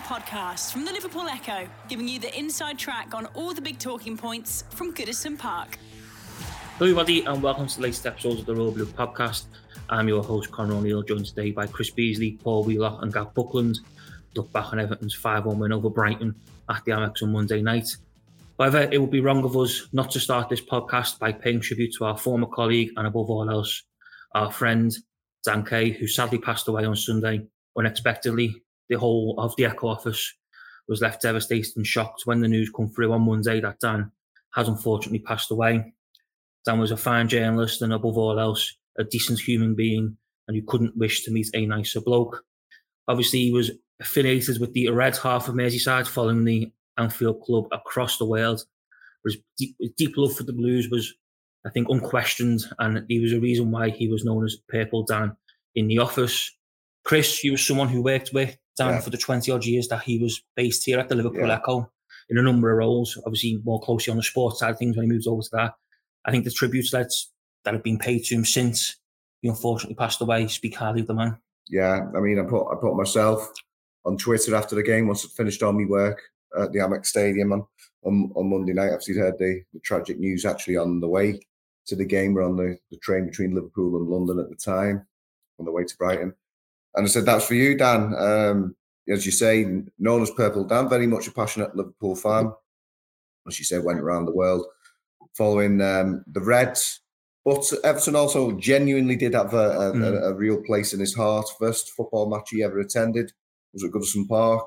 Podcast from the Liverpool Echo, giving you the inside track on all the big talking points from Goodison Park. Hello, everybody, and welcome to the latest episode of the Royal Blue Podcast. I'm your host, Connor O'Neill, joined today by Chris Beesley, Paul Wheelock, and Gav Buckland. Look back on Everton's 5 1 win over Brighton at the Amex on Monday night. However, it would be wrong of us not to start this podcast by paying tribute to our former colleague and, above all else, our friend Dan Kay, who sadly passed away on Sunday unexpectedly. The whole of the Echo office was left devastated and shocked when the news come through on Monday that Dan has unfortunately passed away. Dan was a fine journalist and, above all else, a decent human being, and you couldn't wish to meet a nicer bloke. Obviously, he was affiliated with the red half of Merseyside, following the Anfield club across the world. His deep, deep love for the Blues was, I think, unquestioned, and he was a reason why he was known as Purple Dan in the office. Chris, you were someone who worked with Dan Yeah. for the 20 odd years that he was based here at the Liverpool Yeah. Echo in a number of roles, obviously more closely on the sports side of things when he moved over to that. I think the tributes that, that have been paid to him since he unfortunately passed away speak highly of the man. Yeah, I mean, I put I put myself on Twitter after the game once it finished all my work at the Amex Stadium on on, on Monday night. Obviously, heard the, the tragic news actually on the way to the game. We're on the, the train between Liverpool and London at the time, on the way to Brighton. And I said, "That's for you, Dan." Um, as you say, known as Purple Dan, very much a passionate Liverpool fan. As you said, went around the world following um, the Reds. But Everton also genuinely did have a, a, Mm. a, a real place in his heart. First football match he ever attended was at Goodison Park.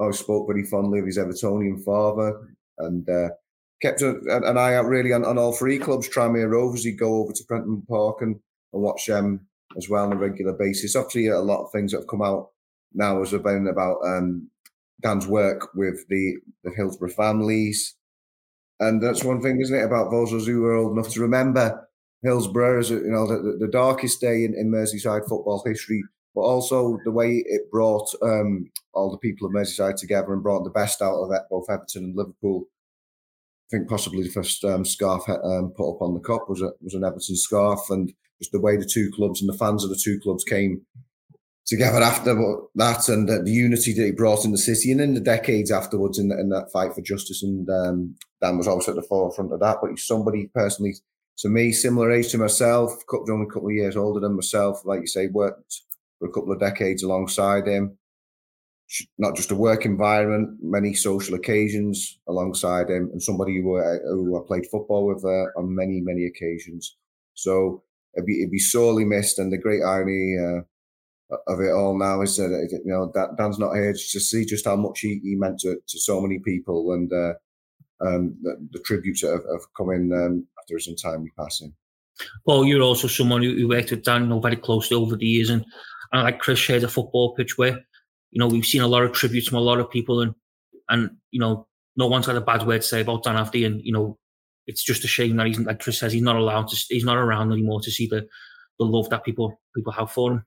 I spoke very fondly of his Evertonian father and uh, kept an eye out really on, on all three clubs. Tranmere Rovers, he'd go over to Prenton Park and, and watch them as well on a regular basis. Obviously, a lot of things that have come out now has been about um, Dan's work with the, the Hillsborough families. And that's one thing, isn't it, about those of us who are old enough to remember Hillsborough as you know the, the darkest day in, in Merseyside football history, but also the way it brought um, all the people of Merseyside together and brought the best out of it, both Everton and Liverpool. I think possibly the first um, scarf um, put up on the cup was a, was an Everton scarf, and just the way the two clubs and the fans of the two clubs came together after that, and the unity that he brought in the city, and in the decades afterwards in, in that fight for justice. And um, Dan was always at the forefront of that. But he's somebody personally to me, similar age to myself, only a couple of years older than myself. Like you say, worked for a couple of decades alongside him. Not just a work environment, many social occasions alongside him, and somebody who, uh, who I played football with uh, on many, many occasions. So it'd be, it'd be sorely missed. And the great irony uh, of it all now is that uh, you know Dan- Dan's not here to see just how much he, he meant to, to so many people, and uh, um, the, the tributes that have, have come in um, after his untimely passing. Paul, you're also someone who, who worked with Dan you know, very closely over the years, and, and like Chris shared a football pitch where, you know, we've seen a lot of tributes from a lot of people, and and you know, no one's had a bad word to say about Dan after, and you know, it's just a shame that he's like Chris says he's not allowed to, he's not around anymore to see the the love that people people have for him.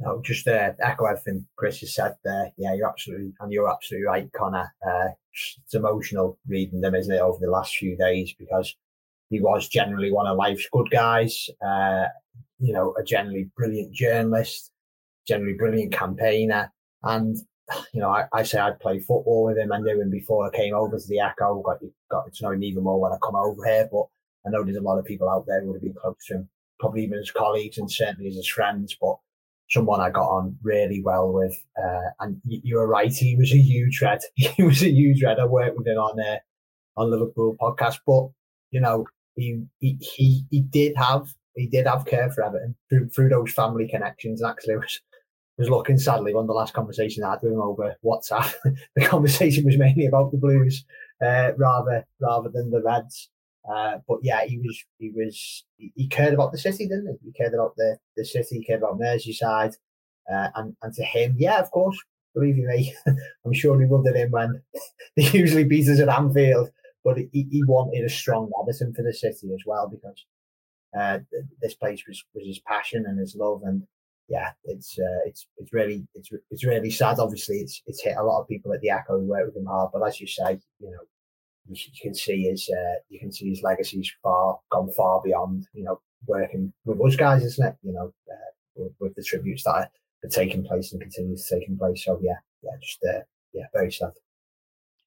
No, just uh, echo everything Chris has said there. Yeah, you're absolutely, and you're absolutely right, Connor. Uh, it's emotional reading them, isn't it, over the last few days because he was generally one of life's good guys. Uh, you know, a generally brilliant journalist, generally brilliant campaigner, and you know, I, I say I'd play football with him. I knew him before I came over to the Echo. Got got to know him even more when I come over here. But I know there's a lot of people out there who would have been close to him, probably even as colleagues and certainly as his friends. But someone I got on really well with. Uh, and you, you were right, he was a huge red. He was a huge red. I worked with him on uh, on Liverpool podcast, but you know, he he he, he did have he did have care for Everton through, through those family connections. Actually, was was looking sadly on the last conversation I had with him over WhatsApp. the conversation was mainly about the Blues uh, rather rather than the Reds. Uh, but yeah, he was he was he, he cared about the city, didn't he? He cared about the the city, he cared about Merseyside. Uh, and, and to him, yeah, of course, believe you me, I'm sure he loved it in when they usually beat us at Anfield, but he, he wanted a strong Everton for the city as well because uh, this place was, was his passion and his love. And yeah, it's uh, it's it's really it's it's really sad. Obviously, it's it's hit a lot of people at the Echo who work with him hard, but as you say, you know, you, can see his uh, you can see his legacy's far gone far beyond you know working with us guys, isn't it? You know, uh, with, with, the tributes that are, are taking place and continues to taking place. So yeah, yeah, just uh, yeah, very sad.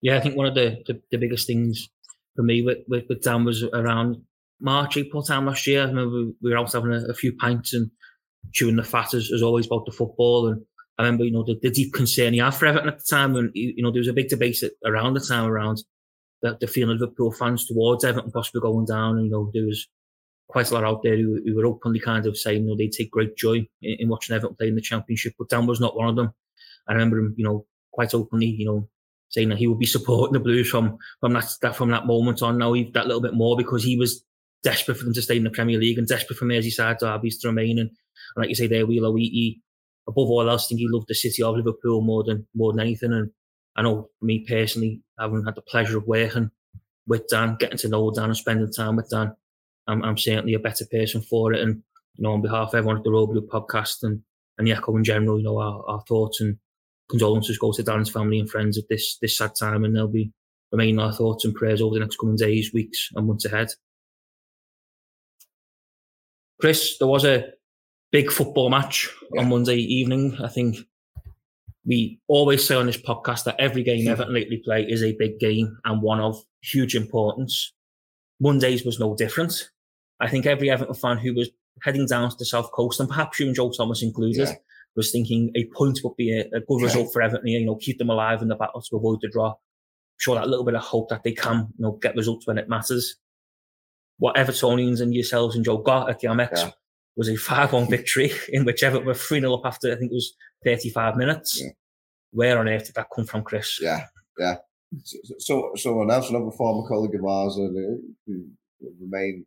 Yeah, I think one of the, the, the biggest things for me with, with, with Dan was around March, April time last year. I remember we were out having a, a few pints and chewing the fat as, as always about the football. And I remember, you know, the, the deep concern he had for Everton at the time. And, you know, there was a big debate around the time around the, the feeling of Liverpool fans towards Everton possibly going down. And, you know, there was quite a lot out there who, who were openly kind of saying, you know, they take great joy in, in, watching Everton play in the Championship. But Dan was not one of them. I remember him, you know, quite openly, you know, saying that he would be supporting the Blues from from that, that from that moment on. Now he that little bit more because he was desperate for them to stay in the Premier League and desperate for Merseyside derbies to remain. And, and like you say there, Wheeler, he, above all else, I think he loved the city of Liverpool more than more than anything. And I know me personally, having had the pleasure of working with Dan, getting to know Dan and spending time with Dan, I'm, I'm certainly a better person for it. And you know, on behalf of everyone at the Royal Blue podcast and and the Echo in general, you know, our, our thoughts and condolences go to Dan's family and friends at this this sad time, and they'll be remaining our thoughts and prayers over the next coming days, weeks, and months ahead. Chris, there was a big football match yeah. on Monday evening. I think we always say on this podcast that every game Everton lately play is a big game and one of huge importance. Mondays was no different. I think every Everton fan who was heading down to the south coast, and perhaps you and Joe Thomas included, yeah. was thinking a point would be a, a good result for Everton. You know, keep them alive in the battle to avoid the draw. Show that little bit of hope that they can, you know, get results when it matters what Evertonians and yourselves and Joe got at the Amex yeah. was a 5 1 victory in which Everton were 3 0 up after, I think it was 35 minutes. Yeah. Where on earth did that come from, Chris? Yeah, yeah. So, so someone else, another former colleague of ours, uh, who remain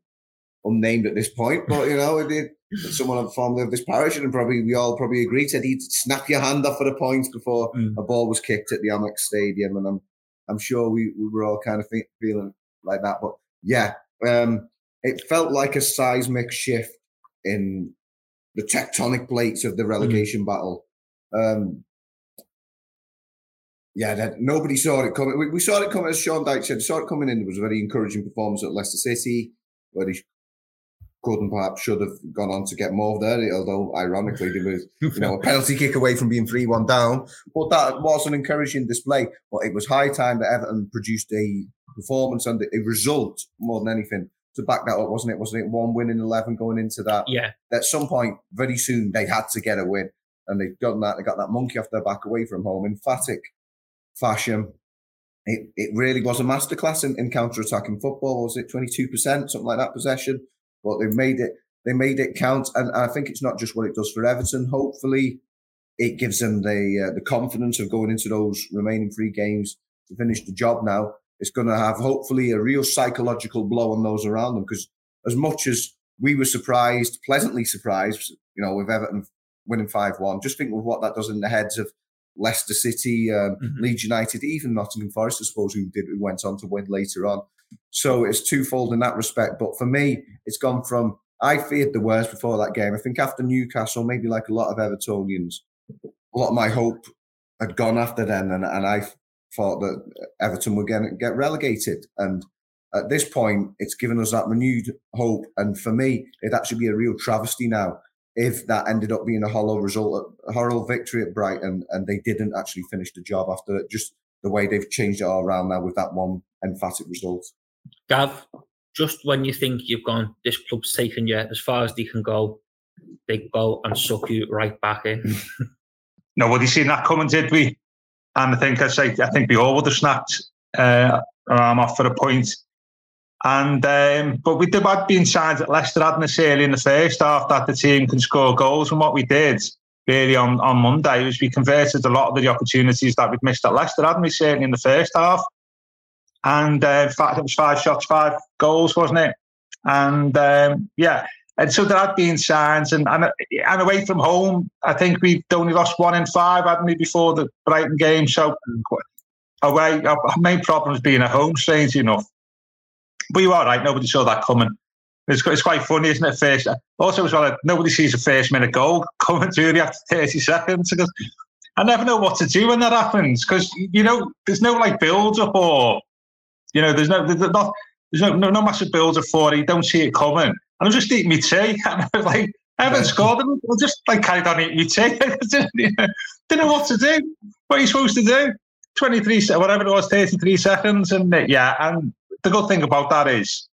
unnamed at this point, but you know, it, did someone formerly of this parish, and probably we all probably agreed said he'd snap your hand off for the points before mm. a ball was kicked at the Amex Stadium, and I'm I'm sure we, we were all kind of think, feeling like that. But yeah, um, it felt like a seismic shift in the tectonic plates of the mm-hmm. relegation mm. battle. Um, yeah, that, nobody saw it coming. We, we, saw it coming, as Sean Dyche said, saw it coming in. It was a very encouraging performance at Leicester City, where he could and perhaps should have gone on to get more there, although ironically there was you know a penalty kick away from being 3-1 down. But that was an encouraging display. But it was high time that Everton produced a performance and a result more than anything to back that up, wasn't it? Wasn't it one win in 11 going into that? Yeah. At some point, very soon, they had to get a win. And they've done that. They got that monkey off their back away from home. Emphatic fashion. It, it really was a masterclass in, in counter-attacking football. Was it 22%, something like that possession? But they made it, they made it count. And I think it's not just what it does for Everton. Hopefully it gives them the, uh, the confidence of going into those remaining three games to finish the job now it's going to have hopefully a real psychological blow on those around them. Because as much as we were surprised, pleasantly surprised, you know, with Everton winning 5 1, just think of what that does in the heads of Leicester City, um, mm-hmm. Leeds United, even Nottingham Forest, I suppose, who did who went on to win later on. So it's twofold in that respect. But for me, it's gone from I feared the worst before that game. I think after Newcastle, maybe like a lot of Evertonians, a lot of my hope had gone after then, and, and I thought that Everton were going to get relegated. And at this point, it's given us that renewed hope. And for me, it'd actually be a real travesty now if that ended up being a hollow result, a hollow victory at Brighton, and they didn't actually finish the job after. Just the way they've changed it all around now with that one emphatic result. Gav, just when you think you've gone, this club's taken you as far as they can go, they go and suck you right back in. Nobody seen that coming, did we? And I think I say I think we all would have snapped uh, arm off for a point. And um, but we did had been signs that Leicester hadn't necessarily in the first half that the team can score goals. And what we did really on, on Monday was we converted a lot of the opportunities that we'd missed at Leicester, hadn't we? Certainly in the first half. And uh, in fact, it was five shots, five goals, wasn't it? And um, yeah, and so there had been signs, and, and and away from home, I think we've only lost one in five, hadn't we, before the Brighton game? So mm. away, our main problem has been at home, strangely enough. But you are right, nobody saw that coming. It's, it's quite funny, isn't it? First, also as well, nobody sees a first minute goal coming through after 30 seconds. Because I never know what to do when that happens because you know there's no like build up or you know there's no there's not there's no no, no massive build up for it. You don't see it coming, and I'm just eating my tea. And I was like, I haven't scored. I'll just like carried on eating my tea. didn't know what to do. What are you supposed to do? 23, whatever it was, 33 seconds, and yeah. And the good thing about that is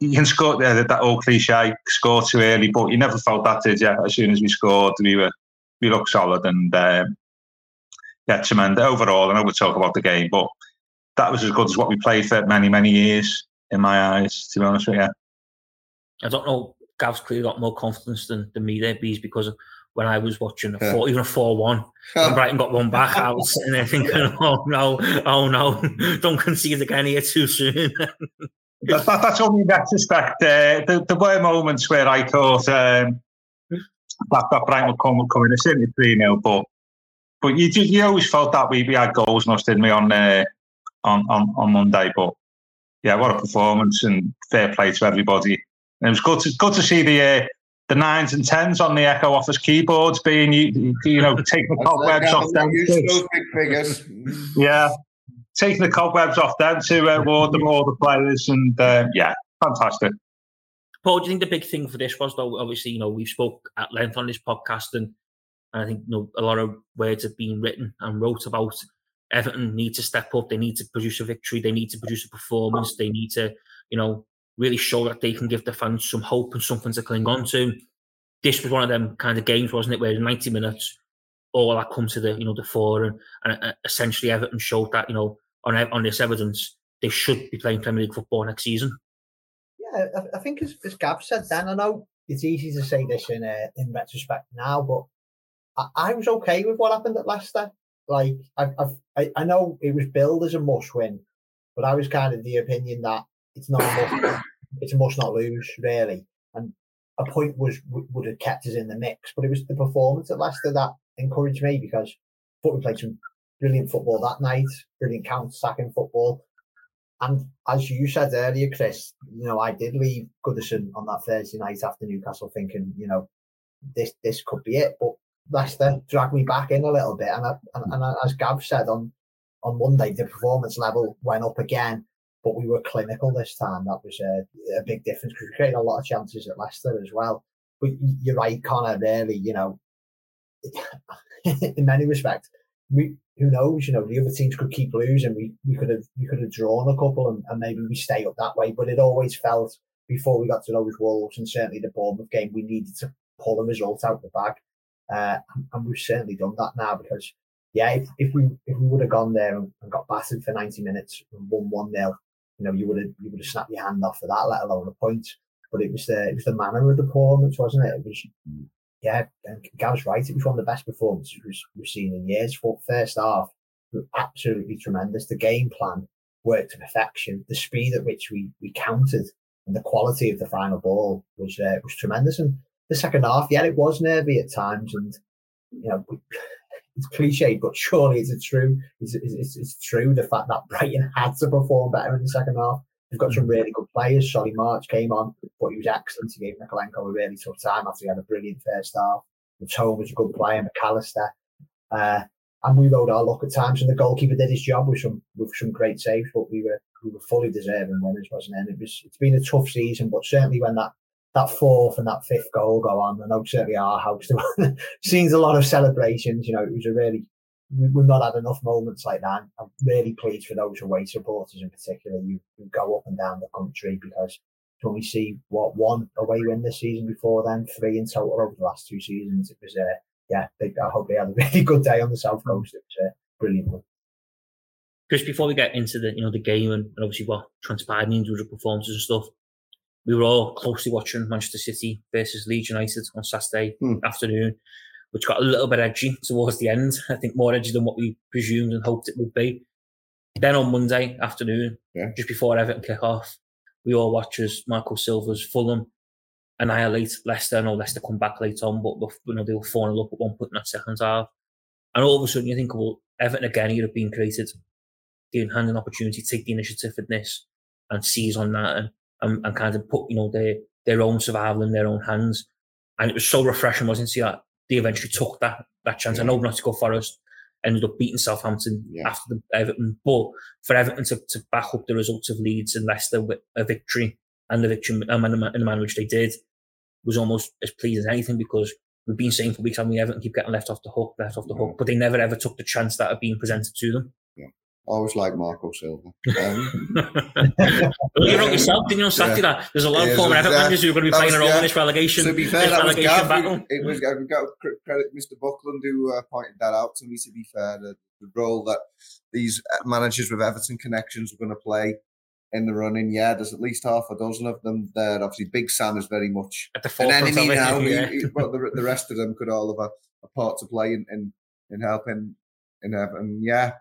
you can score uh, that old cliche, score too early, but you never felt that, did you? As soon as we scored, we were we looked solid and um, yeah, tremendous overall. And I know we'll talk about the game, but that was as good as what we played for many, many years in my eyes, to be honest with you. I don't know. Gav's clearly got more confidence than, than me there, Bees, because when I was watching a four, yeah. even a four-one, when Brighton got one back, I was sitting there thinking, "Oh no, oh no, don't concede again here too soon." that, that, that's only in retrospect. Uh, there, there were moments where I thought um, that, that Brighton would come, would come in. It's certainly 3 0, but but you you always felt that we, we had goals in us, didn't we, on, uh, on, on, on Monday. But yeah, what a performance and fair play to everybody. And it was good to, good to see the uh, the nines and tens on the Echo Office keyboards being, you, you know, taking the cobwebs off them. yeah, taking the cobwebs off them to uh, award them all the players. And uh, yeah, fantastic. Paul, do you think the big thing for this was though? Obviously, you know, we spoke at length on this podcast, and, and I think you know a lot of words have been written and wrote about Everton need to step up. They need to produce a victory. They need to produce a performance. They need to, you know, really show that they can give the fans some hope and something to cling on to. This was one of them kind of games, wasn't it? Where in 90 minutes, all that come to the, you know, the fore, and, and uh, essentially Everton showed that, you know, on on this evidence, they should be playing Premier League football next season. I, I think as, as Gav said then, I know it's easy to say this in uh, in retrospect now, but I, I, was okay with what happened at Leicester. Like I, I, I know it was billed as a must win, but I was kind of the opinion that it's not a must, it's a must not lose really, and a point was would have kept us in the mix. But it was the performance at Leicester that encouraged me because we played some brilliant football that night, brilliant counter-attacking football. And as you said earlier, Chris, you know, I did leave Goodison on that Thursday night after Newcastle thinking, you know, this this could be it. But Leicester dragged me back in a little bit. And, I, and, and as Gav said on, on Monday, the performance level went up again, but we were clinical this time. That was a, a big difference because we created a lot of chances at Leicester as well. But you're right, Connor, really, you know, in many respects, we who knows? You know, the other teams could keep losing. We we could have we could have drawn a couple and, and maybe we stay up that way. But it always felt before we got to those Wolves and certainly the Bournemouth game, we needed to pull a result out the bag. Uh, and we've certainly done that now because yeah, if, if we if we would have gone there and, and got battered for ninety minutes and won one nil, you know, you would have you would have snapped your hand off for that, let alone a point. But it was the it was the manner of the performance, wasn't it? It was yeah, Gav's right. It was one of the best performances we've seen in years. For first half, absolutely tremendous. The game plan worked to perfection. The speed at which we we countered and the quality of the final ball was uh, was tremendous. And the second half, yeah, it was nervy at times, and you know. It's cliche, but surely it's true. It's, it's, it's, true the fact that Brighton had to perform better in the second half. They've got some really good players. Solly March came on, but he was excellent. He gave Mykolenko a really tough time after he had a brilliant first half. Tone was a good player, McAllister. Uh, and we rode our luck at times, and the goalkeeper did his job with some with some great saves. But we were we were fully deserving winners, wasn't it? And it was it's been a tough season, but certainly when that that fourth and that fifth goal go on, I know certainly our house seen a lot of celebrations. You know, it was a really we've not had enough moments like that. I'm really pleased for those away supporters in particular who go up and down the country because when we see what one away win this season before then, three in total over the last two seasons, it was uh, yeah, they, I hope they had a really good day on the south coast. It was a brilliant one. Chris, before we get into the you know the game and, and obviously what transpired in individual performances and stuff, we were all closely watching Manchester City versus Leeds United on Saturday hmm. afternoon which got a little bit edgy towards the end. I think more edgy than what we presumed and hoped it would be. Then on Monday afternoon, yeah. just before Everton kick off, we all watch as Marco Silva's Fulham annihilate Leicester. I know Leicester come back late on, but you know they were 4 0 up at one point in that second half. And all of a sudden you think, well, Everton again here have been created, giving hand an opportunity to take the initiative in this and seize on that and, and, and kind of put, you know, their their own survival in their own hands. And it was so refreshing, wasn't it? That they eventually took that that chance. Yeah. I know Nottingham Forest ended up beating Southampton yeah. after the Everton, but for Everton to, to back up the results of Leeds and Leicester with a victory and the victory um, in the manner in which they did was almost as pleased as anything because we've been saying for weeks on we Everton keep getting left off the hook, left off the hook, but they never ever took the chance that had been presented to them. I always like Marco Silva. Um, you wrote yourself, didn't you, on Saturday? Yeah. That there's a lot of former Everton managers who are going to be playing a role yeah. in this relegation. To be fair, that was Gav, battle. It was, I got credit Mr. Buckland who uh, pointed that out to me. To be fair, the, the role that these managers with Everton connections are going to play in the running. Yeah, there's at least half a dozen of them there. Obviously, Big Sam is very much At the an enemy now. Yeah. He, but the, the rest of them could all have a, a part to play in, in, in helping in Everton. Yeah,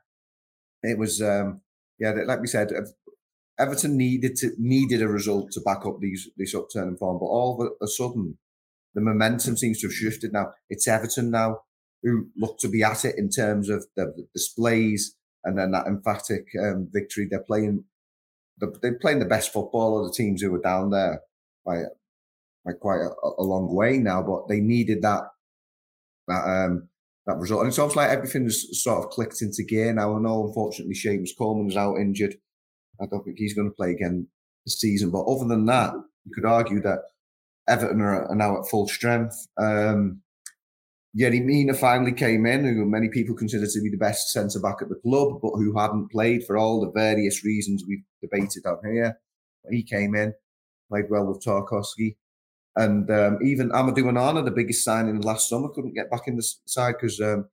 it was. Um, yeah, like we said, Everton needed to needed a result to back up these this upturning form, but all of a sudden, the momentum seems to have shifted. Now it's Everton now who look to be at it in terms of the, the displays and then that emphatic um, victory. They're playing they're playing the best football of the teams who were down there by by quite a, a long way now. But they needed that that um that result, and it's almost like everything everything's sort of clicked into gear now. I know, unfortunately, Seamus Coleman is out injured. I don't think he's going to play again this season. But other than that, you could argue that Everton are, are now at full strength. Um, Mina finally came in, who many people consider to be the best centre back at the club, but who hadn't played for all the various reasons we've debated out here. He came in, played well with Tarkowski. And um, even Amadou Onana, the biggest signing last summer, couldn't get back in the side because um,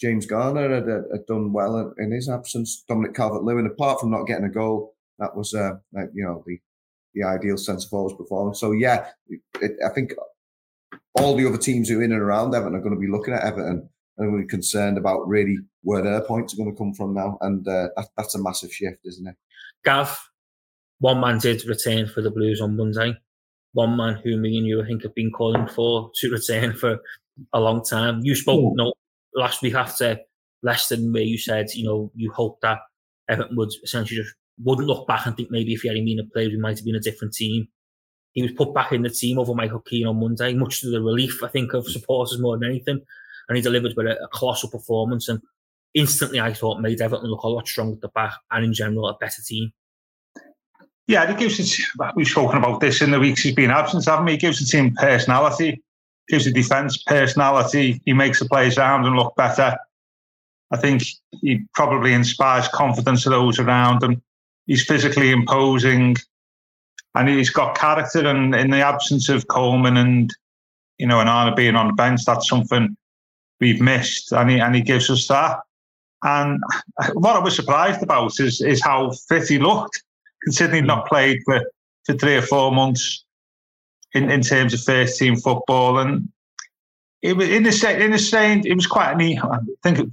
James Garner had, had, done well in his absence. Dominic Calvert-Lewin, apart from not getting a goal, that was uh, you know the the ideal centre forwards performance. So yeah, it, I think all the other teams who are in and around Everton are going to be looking at Everton and really concerned about really where their points are going to come from now. And uh, that, that's a massive shift, isn't it? Gav, one man did retain for the Blues on Monday. One man who me and you, I think, have been calling for to return for a long time. You spoke hmm. you know, last week after Leicester, where you said, you know, you hope that Everton would essentially just wouldn't look back and think maybe if Yerry Mina played, we might have been a different team. He was put back in the team over Michael Keane on Monday, much to the relief, I think, of supporters more than anything. And he delivered with a, a colossal performance. And instantly, I thought, made Everton look a lot stronger at the back and, in general, a better team. Yeah, he gives it, we've spoken about this in the weeks he's been absent, haven't we? He gives the team personality, gives the defence personality. He makes the players around him look better. I think he probably inspires confidence to those around him. He's physically imposing and he's got character. And in the absence of Coleman and you know, and Arna being on the bench, that's something we've missed, and he and he gives us that. And what I was surprised about is is how fit he looked, considering he'd not played for, for three or four months in, in terms of first team football. And it was in the in the same, it was quite an I think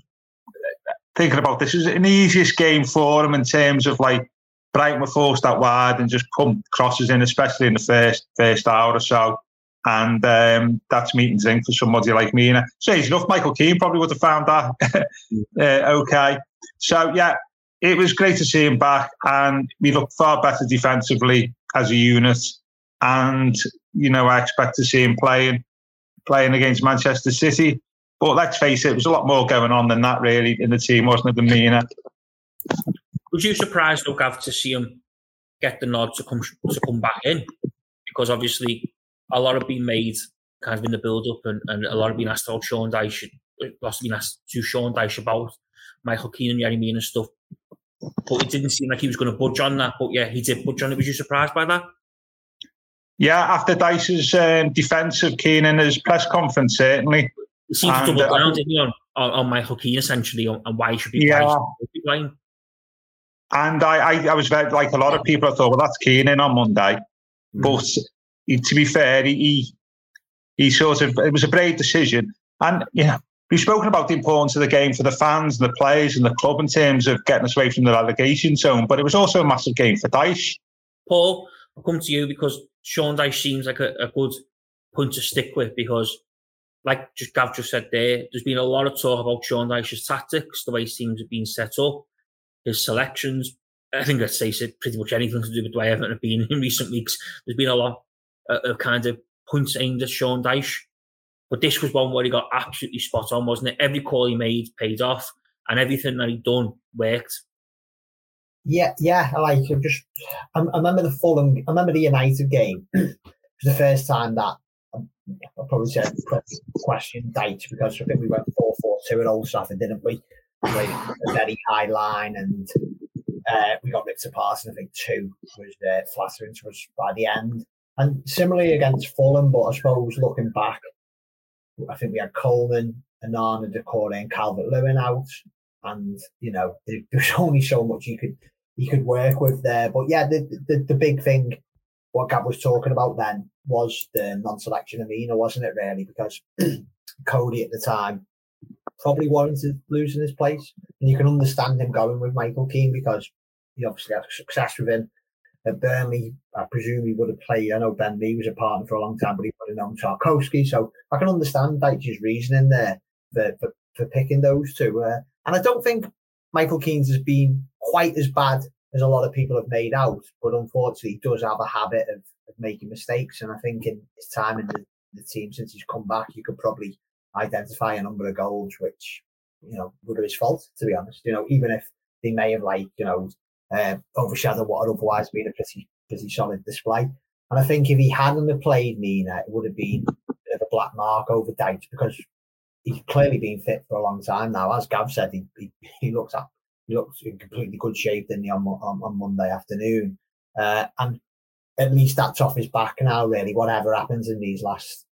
thinking about this, it was an easiest game for him in terms of like Brighton were forced that wide and just pumped crosses in, especially in the first first hour or so. And um, that's meeting zinc for somebody like me. And strange enough, Michael Keane probably would have found that uh, okay. So yeah, it was great to see him back, and we look far better defensively as a unit. And you know, I expect to see him playing playing against Manchester City. But let's face it, it was a lot more going on than that really in the team, wasn't it, than Mina? Was you surprised, though, Gav, to see him get the nod to come to come back in? Because obviously, a lot have been made kind of in the build up, and, and a lot have been asked about Sean Dyche, uh, lots have been asked to Sean Dyche about Michael Keane and Yerry Mina and stuff. But it didn't seem like he was going to budge on that. But yeah, he did budge on it. Was you surprised by that? Yeah, after Dyche's um, defence of Keane in his press conference, certainly. He seemed to double uh, didn't he, on, on, on Michael Keane, essentially, on, on why he should be yeah. playing. And I, I, I was very, like a lot of people, I thought, well, that's Keane in on Monday. Mm. But he, to be fair, he, he sort of, it was a brave decision. And, you know, we've spoken about the importance of the game for the fans and the players and the club in terms of getting us away from the relegation zone, but it was also a massive game for Dyche. Paul, I'll come to you because Sean Dyche seems like a, a good point to stick with because, like just Gav just said there, there's been a lot of talk about Sean Dyche's tactics, the way teams have been set up, his selections. I think says it pretty much anything to do with the way Everton have been in recent weeks. There's been a lot of kind of points aimed at Sean Dyche. But this was one where he got absolutely spot on, wasn't it? Every call he made paid off, and everything that he'd done worked. Yeah, yeah. I like just. I, I remember the Fulham. I remember the United game. it was the first time that um, I probably said question date because I think we went four four two at Old Trafford, didn't we? Played a very high line and uh, we got ripped apart. And I think two was uh, flattering to us by the end. And similarly against Fulham, but I suppose looking back, I think we had Coleman, Onana, Doucouré, and Calvert Lewin out. And, you know, there's only so much you could you could work with there. But yeah, the, the, the big thing, what Gav was talking about then, was the non selection of Mina, wasn't it, really? Because Coady at the time probably warranted losing his place. And you can understand him going with Michael Keane because he obviously had success with him. At Burnley, I presume he would have played. I know Ben Mee was a partner for a long time, but he would have known Tarkowski. So I can understand Dyche's reasoning there for, for, for picking those two. Uh, and I don't think Michael Keane's has been quite as bad as a lot of people have made out, but unfortunately, he does have a habit of, of making mistakes. And I think in his time in the, the team since he's come back, you could probably identify a number of goals which you know were his fault. To be honest, you know, even if they may have like you know uh, overshadow what had otherwise been a pretty pretty solid display. And I think if he hadn't have played Mina, it would have been a bit of a black mark over Dyche because he's clearly been fit for a long time now. As Gav said, he he, he looks up he looks in completely good shape than he on, on, on Monday afternoon. Uh, and at least that's off his back now, really. Whatever happens in these last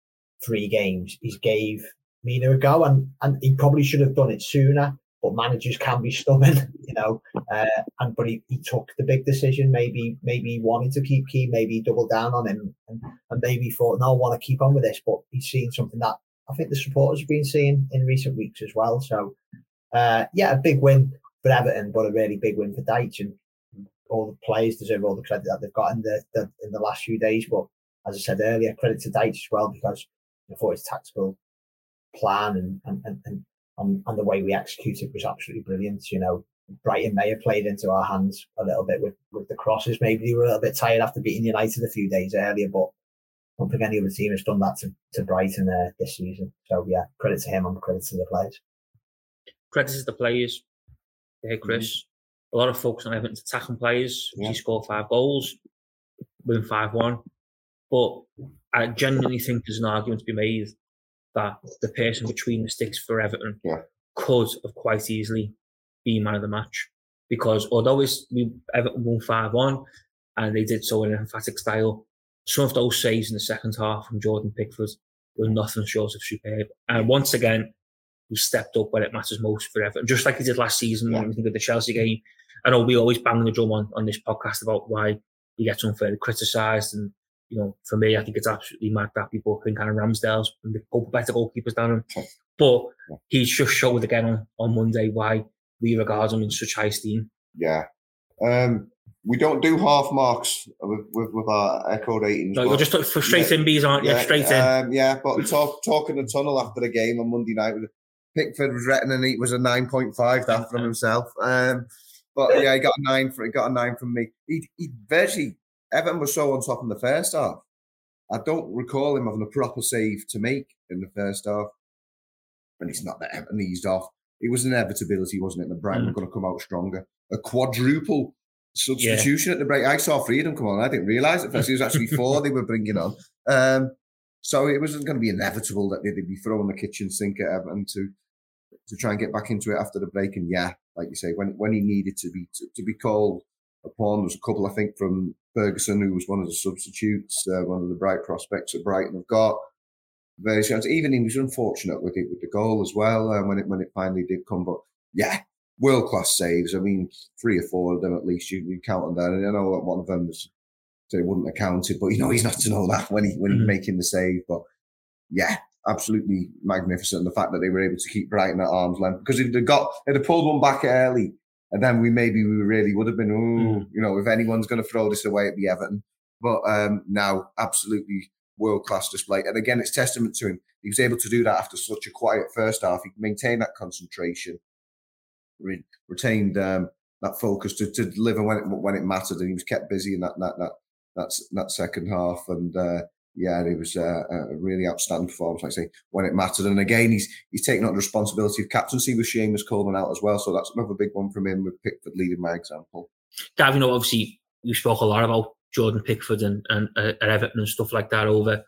three games, he's gave Mina a go, and, and he probably should have done it sooner but managers can be stubborn, you know. Uh, and but he, he took the big decision. Maybe maybe he wanted to keep Key. Maybe he doubled down on him, and, and maybe thought, no, I want to keep on with this. But he's seen something that I think the supporters have been seeing in recent weeks as well. So uh, yeah, a big win for Everton, but a really big win for Dyche, and all the players deserve all the credit that they've got in the, the in the last few days. But as I said earlier, credit to Dyche as well because thought his tactical plan and, and, and, and, and the way we executed was absolutely brilliant. You know, Brighton may have played into our hands a little bit with, with the crosses. Maybe they were a little bit tired after beating United a few days earlier, but I don't think any other team has done that to, to Brighton uh, this season. So, yeah, credit to him and credit to the players. Credit to the players. Hey, Chris. Mm-hmm. A lot of folks on Everton's attacking players. Yeah. He scored five goals, win 5 1. But I genuinely think there's an argument to be made that the person between the sticks for Everton yeah. could have quite easily been man of the match. Because although it's, we, Everton won 5 1 and they did so in an emphatic style, some of those saves in the second half from Jordan Pickford were nothing short of superb. And once again, he stepped up when it matters most for Everton, just like he did last season yeah. when we think of the Chelsea game. I know we always bang the drum on, on this podcast about why he gets unfairly criticised and you know, for me, I think it's absolutely mad that people think kind of Ramsdale's and the better goalkeepers than him. But he's just showed again on, on Monday why we regard him in such high esteem. Yeah. Um, we don't do half marks with, with, with our echo ratings. No, you're just for straight yeah, in bees, aren't you? Yeah, straight in. Um, yeah, but talk, talking the tunnel after the game on Monday night, Pickford was written and it was a 9.5 that from himself. Um, but yeah, he got a nine for he got a nine from me. He, he virtually Everton was so on top in the first half. I don't recall him having a proper save to make in the first half. And it's not that Everton eased off. It was inevitability, wasn't it? The Brighton mm. were going to come out stronger. A quadruple substitution yeah. at the break. I saw freedom come on. I didn't realise at first. It was actually four they were bringing on. Um, so it wasn't going to be inevitable that they'd be throwing the kitchen sink at Everton to to try and get back into it after the break. And yeah, like you say, when when he needed to be to, to be called upon, there was a couple I think from Ferguson, who was one of the substitutes, uh, one of the bright prospects at Brighton have got. Very chance. Even he was unfortunate with it with the goal as well um, when it when it finally did come. But yeah, world class saves. I mean, three or four of them at least you, you count on that. And I know that one of them was they wouldn't have counted, but you know he's not to know that when he when mm-hmm. he's making the save. But yeah, absolutely magnificent. The fact that they were able to keep Brighton at arm's length because if they got if they pulled one back early, and then we maybe we really would have been, oh, mm. you know, if anyone's going to throw this away, it'd be Everton. But um, now, absolutely world class display. And again, it's testament to him. He was able to do that after such a quiet first half. He maintained that concentration, re- retained um, that focus to, to deliver when it when it mattered, and he was kept busy in that that that that's that second half. And uh, yeah, it was uh, a really outstanding performance. Like I say, when it mattered, and again, he's he's taken on the responsibility of captaincy with Seamus Coleman out as well. So that's another big one from him with Pickford leading my example. Gav, you know, obviously, you spoke a lot about Jordan Pickford and, and uh, Everton and stuff like that over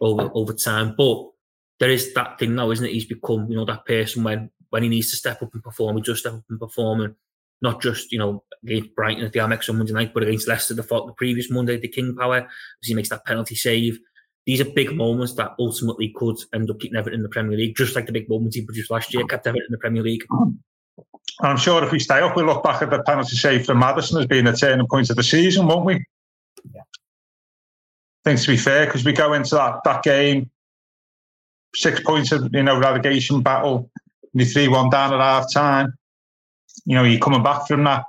over over time. But there is that thing now, isn't it? He's become, you know, that person when when he needs to step up and perform, he just step up and perform, and not just you know against Brighton at the Amex on Monday night, but against Leicester the, the previous Monday, the King Power, as he makes that penalty save. These are big moments that ultimately could end up keeping Everton in the Premier League, just like the big moments he produced last year kept Everton in the Premier League. I'm sure if we stay up, we look back at the penalty save from Maddison as being a turning point of the season, won't we? Yeah. I think to be fair, because we go into that, that game, six points of you know relegation battle, the three one down at half time. You know, you're coming back from that.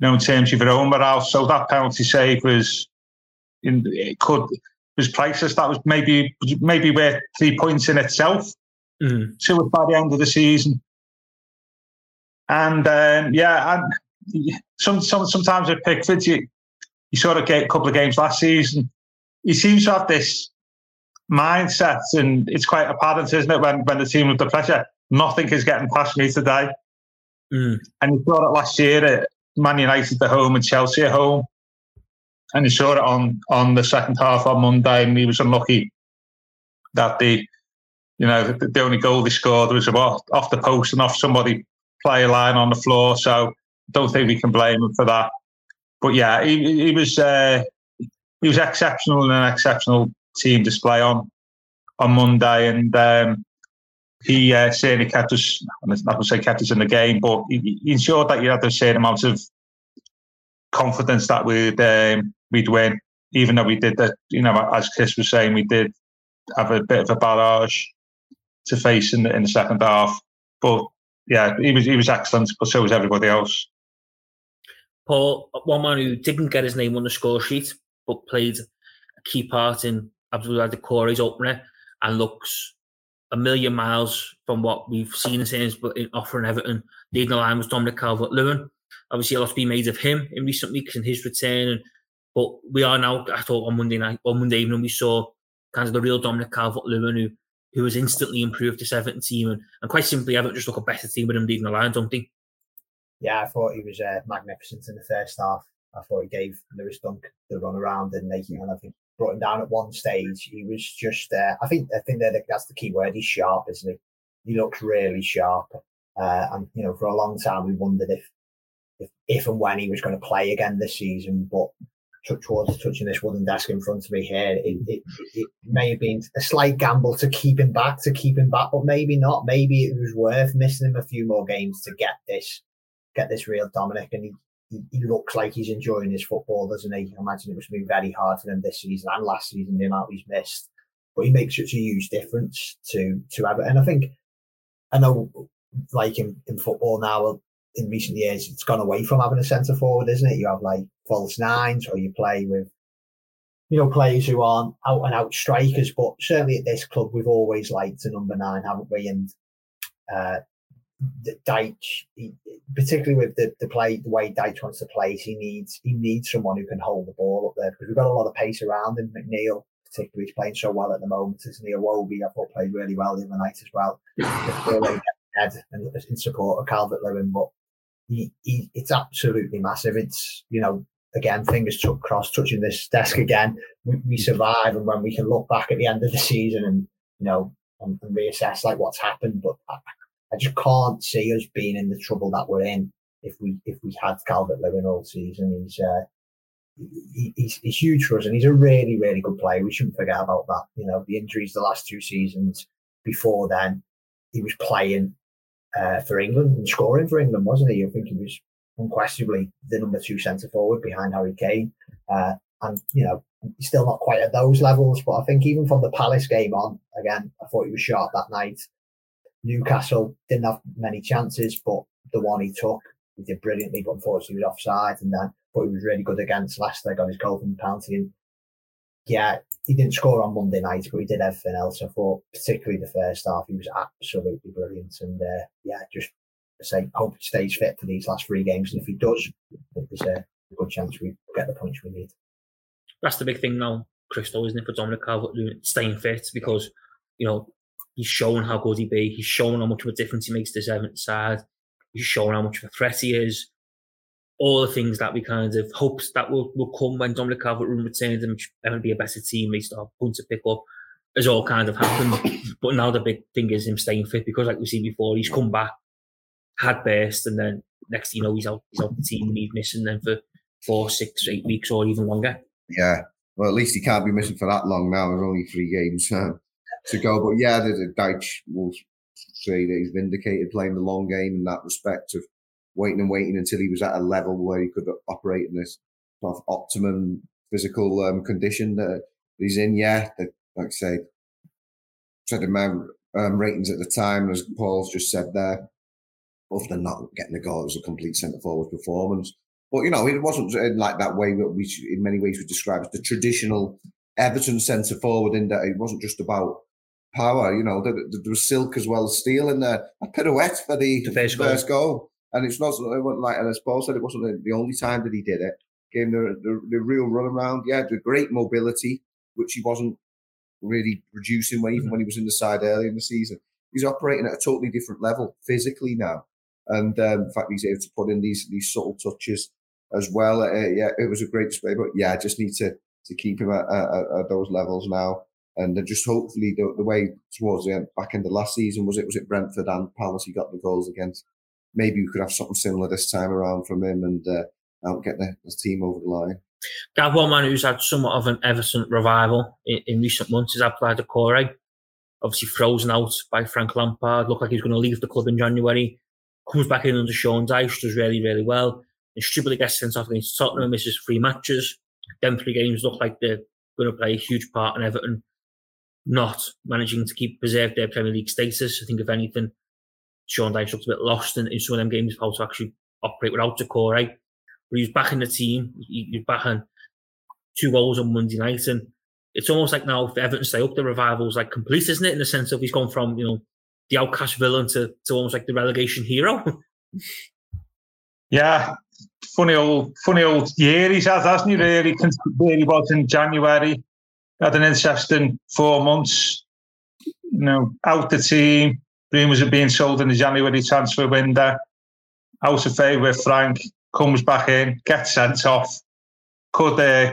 You know, in terms of your own morale. So that penalty save was in it could was priceless. That was maybe maybe worth three points in itself. Mm. So by the end of the season. And um, yeah, and some, some sometimes with Pickford, you, you sort of get a couple of games last season. He seems to have this mindset, and it's quite apparent, isn't it, when, when the team under pressure, nothing is getting past me today. Mm. And you saw it last year at Man United at home and Chelsea at home. And he saw it on, on the second half on Monday, and he was unlucky that the you know the, the only goal he scored was off, off the post and off somebody player line on the floor. So don't think we can blame him for that. But yeah, he, he was uh, he was exceptional in an exceptional team display on on Monday, and um, he uh, certainly kept us. I'm not going to say kept us in the game, but he, he ensured that you had a certain amount of confidence that we'd um, we'd win, even though we did that. You know, as Chris was saying, we did have a bit of a barrage to face in the, in the second half, but yeah, he was he was excellent, but so was everybody else. Paul, one man who didn't get his name on the score sheet, but played a key part in Abdoulaye Doucouré's opener and looks a million miles from what we've seen since but in offering Everton. Leading the line was Dominic Calvert Lewin. Obviously, a lot to be made of him in recent weeks and his return. And, but we are now, I thought on Monday night, on Monday evening, we saw kind of the real Dominic Calvert Lewin who who has instantly improved this Everton team and, and quite simply Everton just look a better team with him leading the line, don't they? Yeah, I thought he was uh, magnificent in the first half. I thought he gave Lewis Dunk the run around and they, and I think brought him down at one stage. He was just, uh, I think, I think that that's the key word. He's sharp, isn't he? He looks really sharp. Uh, and you know, for a long time we wondered if, if, if and when he was going to play again this season. But towards touching this wooden desk in front of me here, it, it, it, may have been a slight gamble to keep him back, to keep him back, but maybe not. Maybe it was worth missing him a few more games to get this, get this real Dominic. And he, he, looks like he's enjoying his football, doesn't he? I imagine it must be very hard for him this season and last season, the amount he's missed. But he makes such a huge difference to to Everton. And I think, I know, like in, in football now, in recent years, it's gone away from having a centre forward, isn't it? You have like false nines, or you play with, you know, players who aren't out and out strikers. But certainly at this club, we've always liked a number nine, haven't we? And uh, Dyche, he, particularly with the, the play, the way Dyche wants to play, he needs he needs someone who can hold the ball up there because we've got a lot of pace around him. McNeil, particularly, he's playing so well at the moment. Isn't he? Iwobi, I thought played really well the other night as well. head and in support of Calvert Lewin, but he, he, it's absolutely massive. It's you know again fingers took cross touching this desk again. We, we, survive, and when we can look back at the end of the season and you know and, and reassess like what's happened, but I, I, just can't see us being in the trouble that we're in if we if we had Calvert Lewin all season. He's uh, he, he's, he's huge for us, and he's a really really good player. We shouldn't forget about that. You know the injuries the last two seasons. Before then, he was playing uh, for England and scoring for England, wasn't he? I think he was unquestionably the number two centre forward behind Harry Kane. Uh, and, you know, he's still not quite at those levels, but I think even from the Palace game on, again, I thought he was sharp that night. Newcastle didn't have many chances, but the one he took, he did brilliantly, but unfortunately he was offside. And then, but he was really good against Leicester, got his goal from the penalty. And yeah, he didn't score on Monday night, but he did everything else. I thought, particularly the first half, he was absolutely brilliant. And uh, yeah, just say, hope he stays fit for these last three games. And if he does, there's a good chance we get the points we need. That's the big thing now, Crystal, isn't it, for Dominic Calvert staying fit because, you know, he's shown how good he be. He's shown how much of a difference he makes to seventh side. He's shown how much of a threat he is all the things that we kind of hoped that will, will come when Dominic Calvert-Lewin returns and going be a better team, they start points to pick up, has all kind of happened. but now the big thing is him staying fit because, like we've seen before, he's come back, had burst, and then next you know he's out, he's out the team and he's missing then for four, six, eight weeks or even longer. Yeah, well, at least he can't be missing for that long now. There's only three games to go. But yeah, the, the Dyche will say that he's vindicated playing the long game in that respect of waiting and waiting until he was at a level where he could operate in this sort of optimum physical um, condition that he's in. Yeah, the, like I say, said in my um, ratings at the time, as Paul's just said there, other than not getting the goal, it was a complete centre forward performance. But you know, it wasn't in like that way that we, in many ways, we describe as the traditional Everton centre forward. In that it wasn't just about power. You know, there, there was silk as well as steel in there. A pirouette for the, the first, first goal. goal. And it's not, it wasn't like, and as Paul said, it wasn't the only time that he did it. Gave the, the, the real run around. Yeah, the great mobility, which he wasn't really producing when, even mm-hmm. when he was in the side early in the season. He's operating at a totally different level physically now. And um, in fact, he's able to put in these these subtle touches as well. Uh, yeah, it was a great display. But yeah, I just need to to keep him at, at, at those levels now. And then just hopefully the, the way towards the end, back in the last season was it was it Brentford and Palace he got the goals against maybe we could have something similar this time around from him and uh, get the, the, team over the line. Gav, one man who's had somewhat of an Everton revival in, in recent months is Abdoulaye Doucouré. Obviously frozen out by Frank Lampard. Looked like he's going to leave the club in January. Comes back in under Sean Dyche, does really, really well. And stupidly gets sent off against Tottenham, misses three matches. Then three games look like they're going to play a huge part in Everton not managing to keep preserve their Premier League status. I think if anything, Sean Dyche looked a bit lost in, in some of them games how to actually operate without Doucouré. But he was back in the team. He, he was back on two goals on Monday night. And it's almost like now if Everton stay up, the revival's like complete, isn't it? In the sense of he's gone from, you know, the outcast villain to, to almost like the relegation hero. yeah. Funny old funny old year he's had, hasn't he, really? Where he was in January. Had an interesting four months, you know, out the team, rumours of being sold in the January transfer window. Out of favour Frank, comes back in, gets sent off. Could, uh,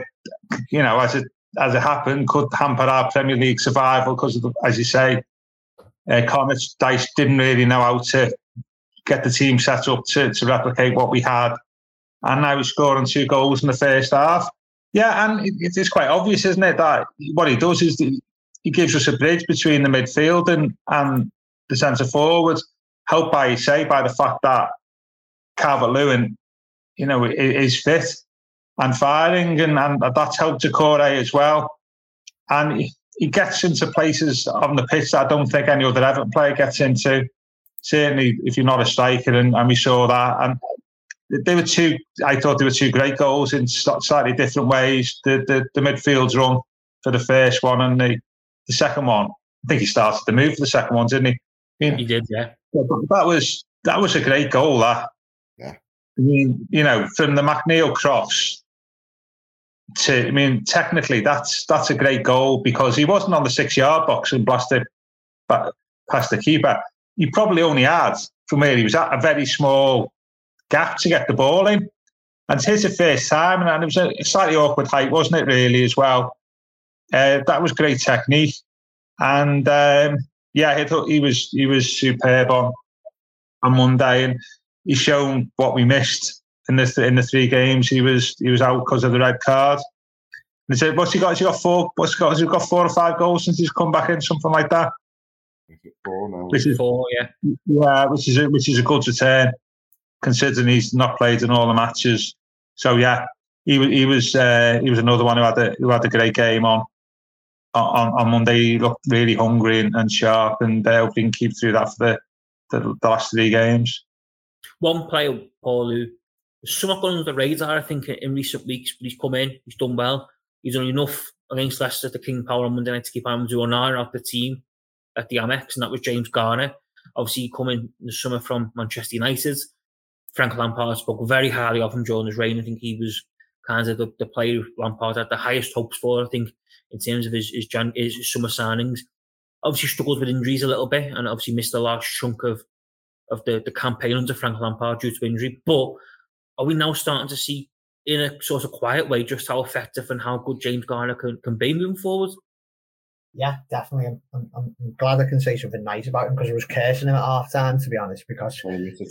you know, as it as it happened, could hamper our Premier League survival because, as you say, uh, Connor Dyche didn't really know how to get the team set up to, to replicate what we had. And now he's scoring two goals in the first half. Yeah, and it, it's quite obvious, isn't it, that what he does is he gives us a bridge between the midfield and, and the centre forward, helped by, say, by the fact that Calvert Lewin, you know, is fit and firing, and, and that's helped Doucouré as well. And he, he gets into places on the pitch that I don't think any other Everton player gets into. Certainly, if you're not a striker, and, and we saw that. And they were two. I thought they were two great goals in slightly different ways. The the, the midfield's run for the first one, and the, the second one. I think he started the move for the second one, didn't he? he did, yeah. That was that was a great goal. That. Yeah. I mean, you know, from the McNeil cross to, I mean, technically that's that's a great goal because he wasn't on the six yard box and blasted past the keeper. He probably only had from where he was at a very small gap to get the ball in. And it's his first time, and it was a slightly awkward height, wasn't it? Really, as well. Uh, that was great technique, and um, yeah, he thought he was he was superb on on Monday, and he's shown what we missed in the in the three games. He was he was out because of the red card. And he said, "What's he got? Has he got four? What's he got? Has he got four or five goals since he's come back in? Something like that." Four now. Which is four, yeah. Yeah, which is a, which is a good return, considering he's not played in all the matches. So yeah, he was he was uh, he was another one who had a who had a great game on on, on Monday he looked really hungry and, and sharp, and uh, hopefully can keep through that for the, the, the last three games. One player, Paul, who somewhat gone under the radar, I think, in recent weeks, but he's come in, he's done well. He's done enough against Leicester at the King Power on Monday night to keep Amadou Onana out the team at the Amex, and that was James Garner. Obviously, coming in the summer from Manchester United. Frank Lampard spoke very highly of him during his reign. I think he was kind of the, the player Lampard had the highest hopes for, I think, in terms of his, his, his summer signings. Obviously, struggled with injuries a little bit and obviously missed the last chunk of of the, the campaign under Frank Lampard due to injury. But are we now starting to see, in a sort of quiet way, just how effective and how good James Garner can, can be moving forward? Yeah, definitely. I'm, I'm, I'm, glad I can say something nice about him because I was cursing him at half time, to be honest, because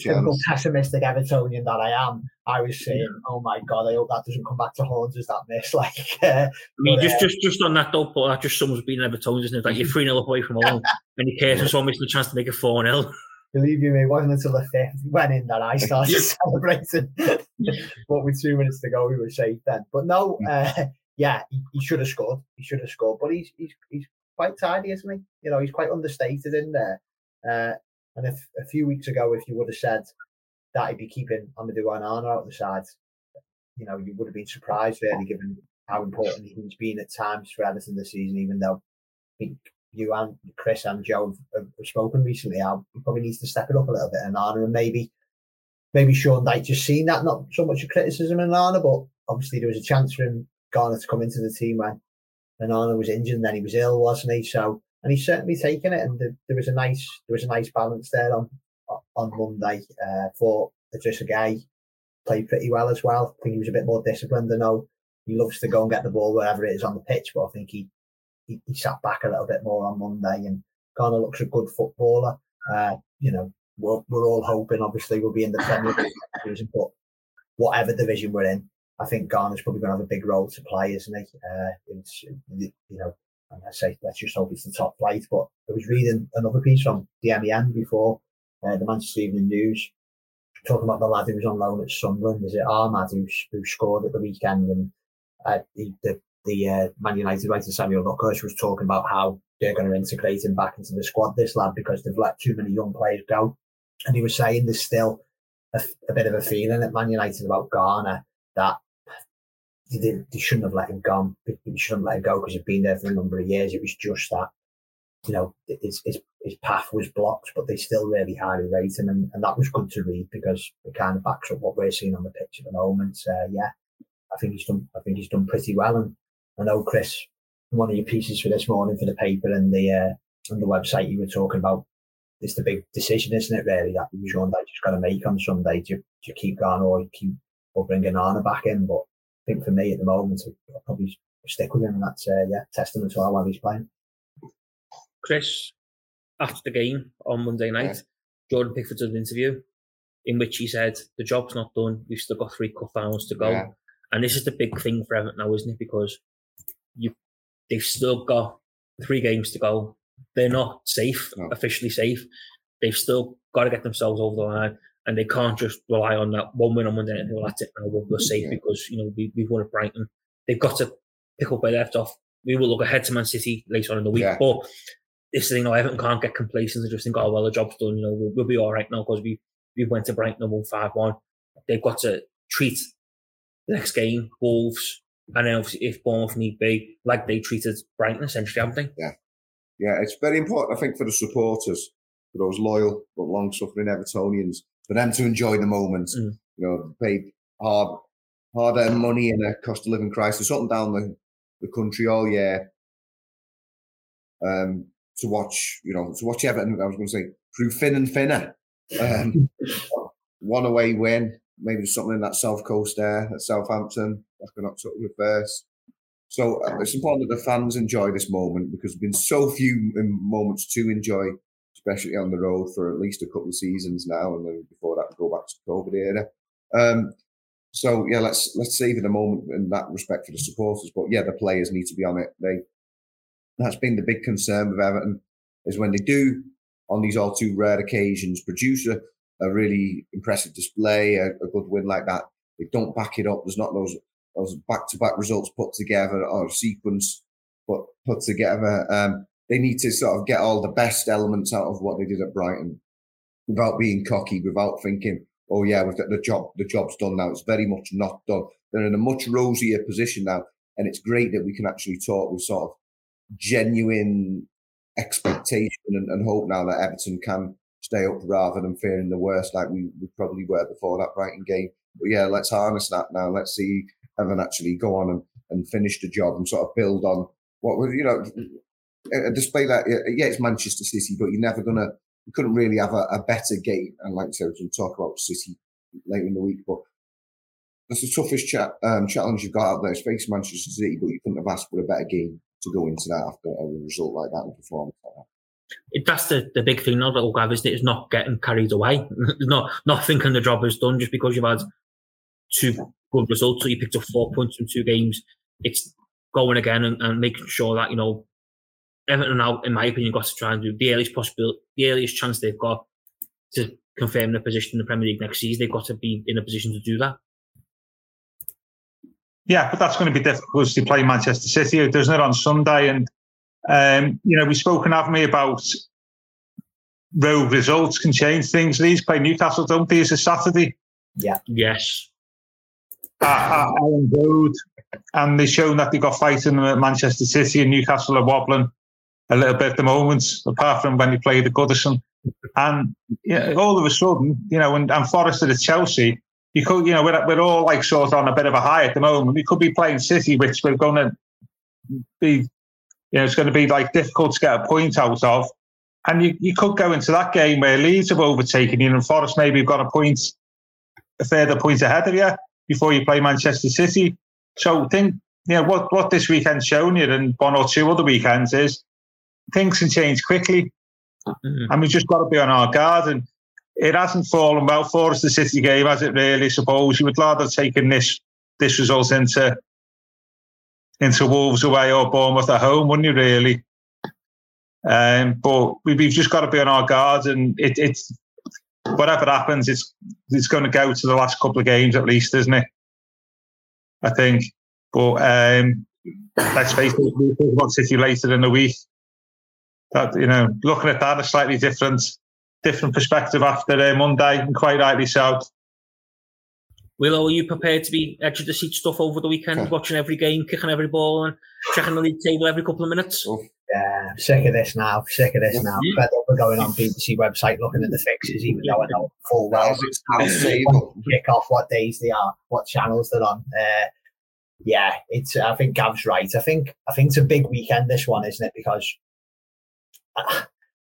typical pessimistic Evertonian that I am, I was saying, oh my God, I hope that doesn't come back to haunt us, that miss. Like, uh, I mean, but, just, uh, just just on that though, Paul, that just someone's being Evertonian, isn't it? Like, you're 3 0 away from home and you're cursing someone missing the chance to make a 4 0. Believe you me, it wasn't until the fifth went in that I started celebrating. but with two minutes to go, we were safe then. But no, mm. uh, yeah, he, he, should have scored. He should have scored, but he's he's he's quite tidy, isn't he? You know, he's quite understated in there. Uh, and if a few weeks ago, if you would have said that he'd be keeping Amadou Onana out of the side, you know, you would have been surprised really, given how important he's been at times for Everton this season. Even though I think you and Chris and Joe have, spoken recently, how he probably needs to step it up a little bit. And Onana and maybe maybe Sean Dyche just seen that, not so much a criticism in Onana, but obviously there was a chance for him Garner to come into the team when Onana was injured and then he was ill, wasn't he? So, and he's certainly taken it. And the, there was a nice, there was a nice balance there on on Monday. Uh, for Idrissa Gueye played pretty well as well. I think he was a bit more disciplined. I know he loves to go and get the ball wherever it is on the pitch, but I think he he, he sat back a little bit more on Monday and kind of looks a good footballer. Uh, you know, we're, we're all hoping, obviously, we'll be in the Premier League, but whatever division we're in, I think Garner's probably going to have a big role to play, isn't he? Uh, it's, you know, and I say let's just hope it's the top flight. But I was reading another piece from the MEN before uh, the Manchester Evening News talking about the lad who was on loan at Sunderland. Is it Amad who, who scored at the weekend? And uh, the the, the uh, Man United writer Samuel Luckhurst was talking about how they're going to integrate him back into the squad. This lad because they've let too many young players go, and he was saying there's still a, a bit of a feeling at Man United about Garner that they, they shouldn't have let him go. They shouldn't let him go because he'd been there for a number of years. It was just that, you know, his, his, his path was blocked, but they still really highly rate him. And, and that was good to read because it kind of backs up what we're seeing on the pitch at the moment. Uh, yeah, I think he's done, I think he's done pretty well. And I know, Chris, one of your pieces for this morning for the paper and the, uh, and the website you were talking about it's the big decision, isn't it? Really, that Sean Dyche just got to make on Sunday. Do you, do you keep going or keep or bring Onana back in? But think for me at the moment, I'll probably stick with him, and that's uh, yeah, testament to how well he's playing. Chris, after the game on Monday night, yeah. Jordan Pickford did an interview in which he said the job's not done. We've still got three cup finals to go, yeah. and this is the big thing for Everton now, isn't it? Because you they've still got three games to go. They're not safe, no. officially safe. They've still got to get themselves over the line and they can't just rely on that one win on Monday and well, that's it now, we're, safe because, you know, we, we've won at Brighton. They've got to pick up where they left off. We will look ahead to Man City later on in the week, yeah. but this thing, you know, Everton can't get complacent and just think, oh, well, the job's done, you know, we'll, we'll be all right now because we, we went to Brighton and won 5-1. They've got to treat the next game, Wolves, and then if Bournemouth need be, like they treated Brighton essentially, haven't they? Yeah. Yeah, it's very important, I think, for the supporters, for those loyal but long suffering Evertonians, for them to enjoy the moment. Mm. You know, paid hard hard earned money in a cost of living crisis up and down the, the country all year. Um, to watch, you know, to watch Everton, I was going to say, through thin and thinner. Um, one away win, maybe something in that South Coast there at Southampton, back in October first. So uh, it's important that the fans enjoy this moment because there's been so few moments to enjoy especially on the road for at least a couple of seasons now, and then before that, go back to COVID era. Um, so yeah, let's let's save it a moment in that respect for the supporters, but yeah, the players need to be on it. They that's been the big concern with Everton is when they do on these all too rare occasions produce a, a really impressive display, a, a good win like that. They don't back it up. There's not those those back to back results put together or sequence but put together. Um, they need to sort of get all the best elements out of what they did at Brighton without being cocky, without thinking, oh yeah, we've got the job, the job's done now. It's very much not done. They're in a much rosier position now. and it's great that we can actually talk with sort of genuine expectation and, and hope now that Everton can stay up rather than fearing the worst like we, we probably were before that Brighton game. But yeah, let's harness that now. Let's see Evan actually go on and, and finish the job and sort of build on what was, you know, a display that, yeah, it's Manchester City, but you're never to, you couldn't really have a, a better game. And like I said, we can talk about City later in the week, but that's the toughest um, challenge you've got out there. It's facing Manchester City, but you couldn't have asked for a better game to go into that after a result like that and that. It, that's the, the big thing that we'll have, isn't it? Is not getting carried away. not not thinking the job is done just because you've had two good results. So you picked up four points from two games. It's going again and, and making sure that, you know, Everton now, in my opinion, got to try and do the earliest possible, the earliest chance they've got to confirm their position in the Premier League next season. They've got to be in a position to do that. Yeah, but that's going to be difficult to play Manchester City, It doesn't it, on Sunday? And um, you know, we've spoken, haven't we, about road results can change things. These play Newcastle, don't they? It's a Saturday. Yeah. Yes. At, at Elland Road, and they've shown that they got fighting at Manchester City and Newcastle are wobbling a little bit at the moment, apart from when they played the Goodison. And all of a sudden, you know, and, and Forest at Chelsea, you could, you know, we're, we're all like sort of on a bit of a high at the moment. We could be playing City, which we're going to be you know, it's going to be like difficult to get a point out of. And you, you could go into that game where Leeds have overtaken you and Forest maybe have got a point, a further point ahead of you before you play Manchester City. So think, you know, what, what this weekend's shown you and one or two other weekends is things can change quickly. Mm-hmm. And we've just got to be on our guard. And it hasn't fallen well for us, the City game, has it really? Suppose you would rather have taken this this result into into Wolves away or Bournemouth at home, wouldn't you, really? Um, but we, have just got to be on our guard, and it, it's whatever happens, it's it's going to go to the last couple of games at least, isn't it? I think. But um, let's face it, we'll talk about City later in the week. That you know, looking at that, a slightly different different perspective after uh, Monday, and quite rightly so. Willow, are you prepared to be edge of the seat stuff over the weekend, yeah. watching every game, kicking every ball, and checking the league table every couple of minutes? Oh. Yeah, I'm sick of this now. Sick of this now. Yeah. Fed up with going on BBC website looking at the fixes, even though I know full well kick off what days they are, what channels they're on. Uh, yeah, it's. I think Gav's right. I think I think it's a big weekend. This one, isn't it? Because I,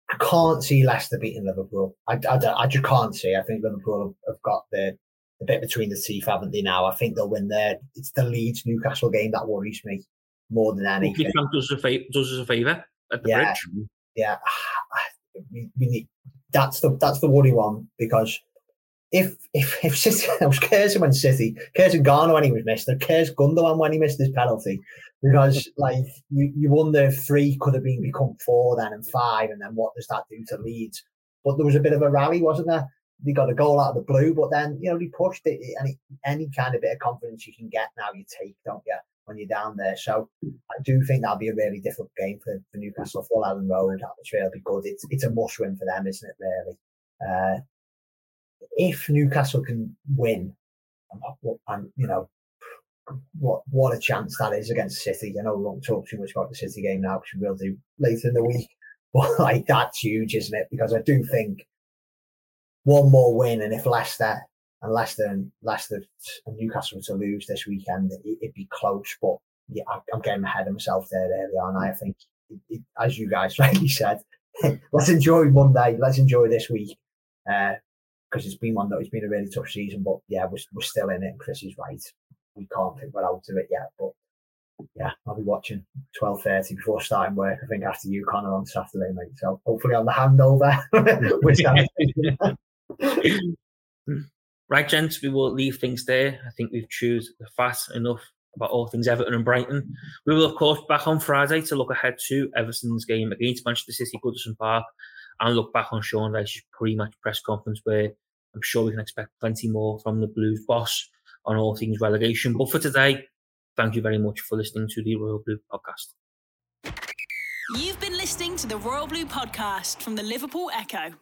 I can't see Leicester beating Liverpool. I, I, I just can't see. I think Liverpool have got the a bit between the teeth, haven't they? Now I think they'll win there. It's the Leeds Newcastle game that worries me more than anything. Frank does us a favor, does us a favour at the yeah, bridge. Yeah, we, we need, that's the that's the worry one because if if if City, it was Curzon when City, Curzon Garner when he was missed, and Kers Gundogan when he missed his penalty, because like you, you wonder if three could have been become four then and five, and then what does that do to Leeds? But there was a bit of a rally, wasn't there? they got a goal out of the blue, but then you know they pushed it. Any any kind of bit of confidence you can get now, you take, don't you, when you're down there? So I do think that'll be a really difficult game for, for Newcastle. Full Elland Road atmosphere will be good. It's it's a must win for them, isn't it? Really. Uh, if Newcastle can win, and you know what what a chance that is against City. I know we won't talk too much about the City game now because we will do later in the week. But like that's huge, isn't it? Because I do think one more win, and if Leicester and Leicester and Leicester and Newcastle were to lose this weekend, it, would be close. But yeah, I, am getting ahead of myself there early on. I think, it, it, as you guys rightly said, let's enjoy Monday. Let's enjoy this week because uh, it's been one that it's been a really tough season. But yeah, we're, we're still in it. And Chris is right. We can't think we're out of it yet. But yeah, I'll be watching twelve thirty before starting work. I think after you, Connor, on Saturday, mate. So hopefully on the handover, we're right, gents, we will leave things there. I think we've the fat enough about all things Everton and Brighton. We will, of course, back on Friday to look ahead to Everton's game against Manchester City, Goodison Park, and look back on Sean Dyche's pre-match press conference, where I'm sure we can expect plenty more from the Blues boss on all things relegation. But for today, thank you very much for listening to the Royal Blue podcast. You've been listening to the Royal Blue podcast from the Liverpool Echo.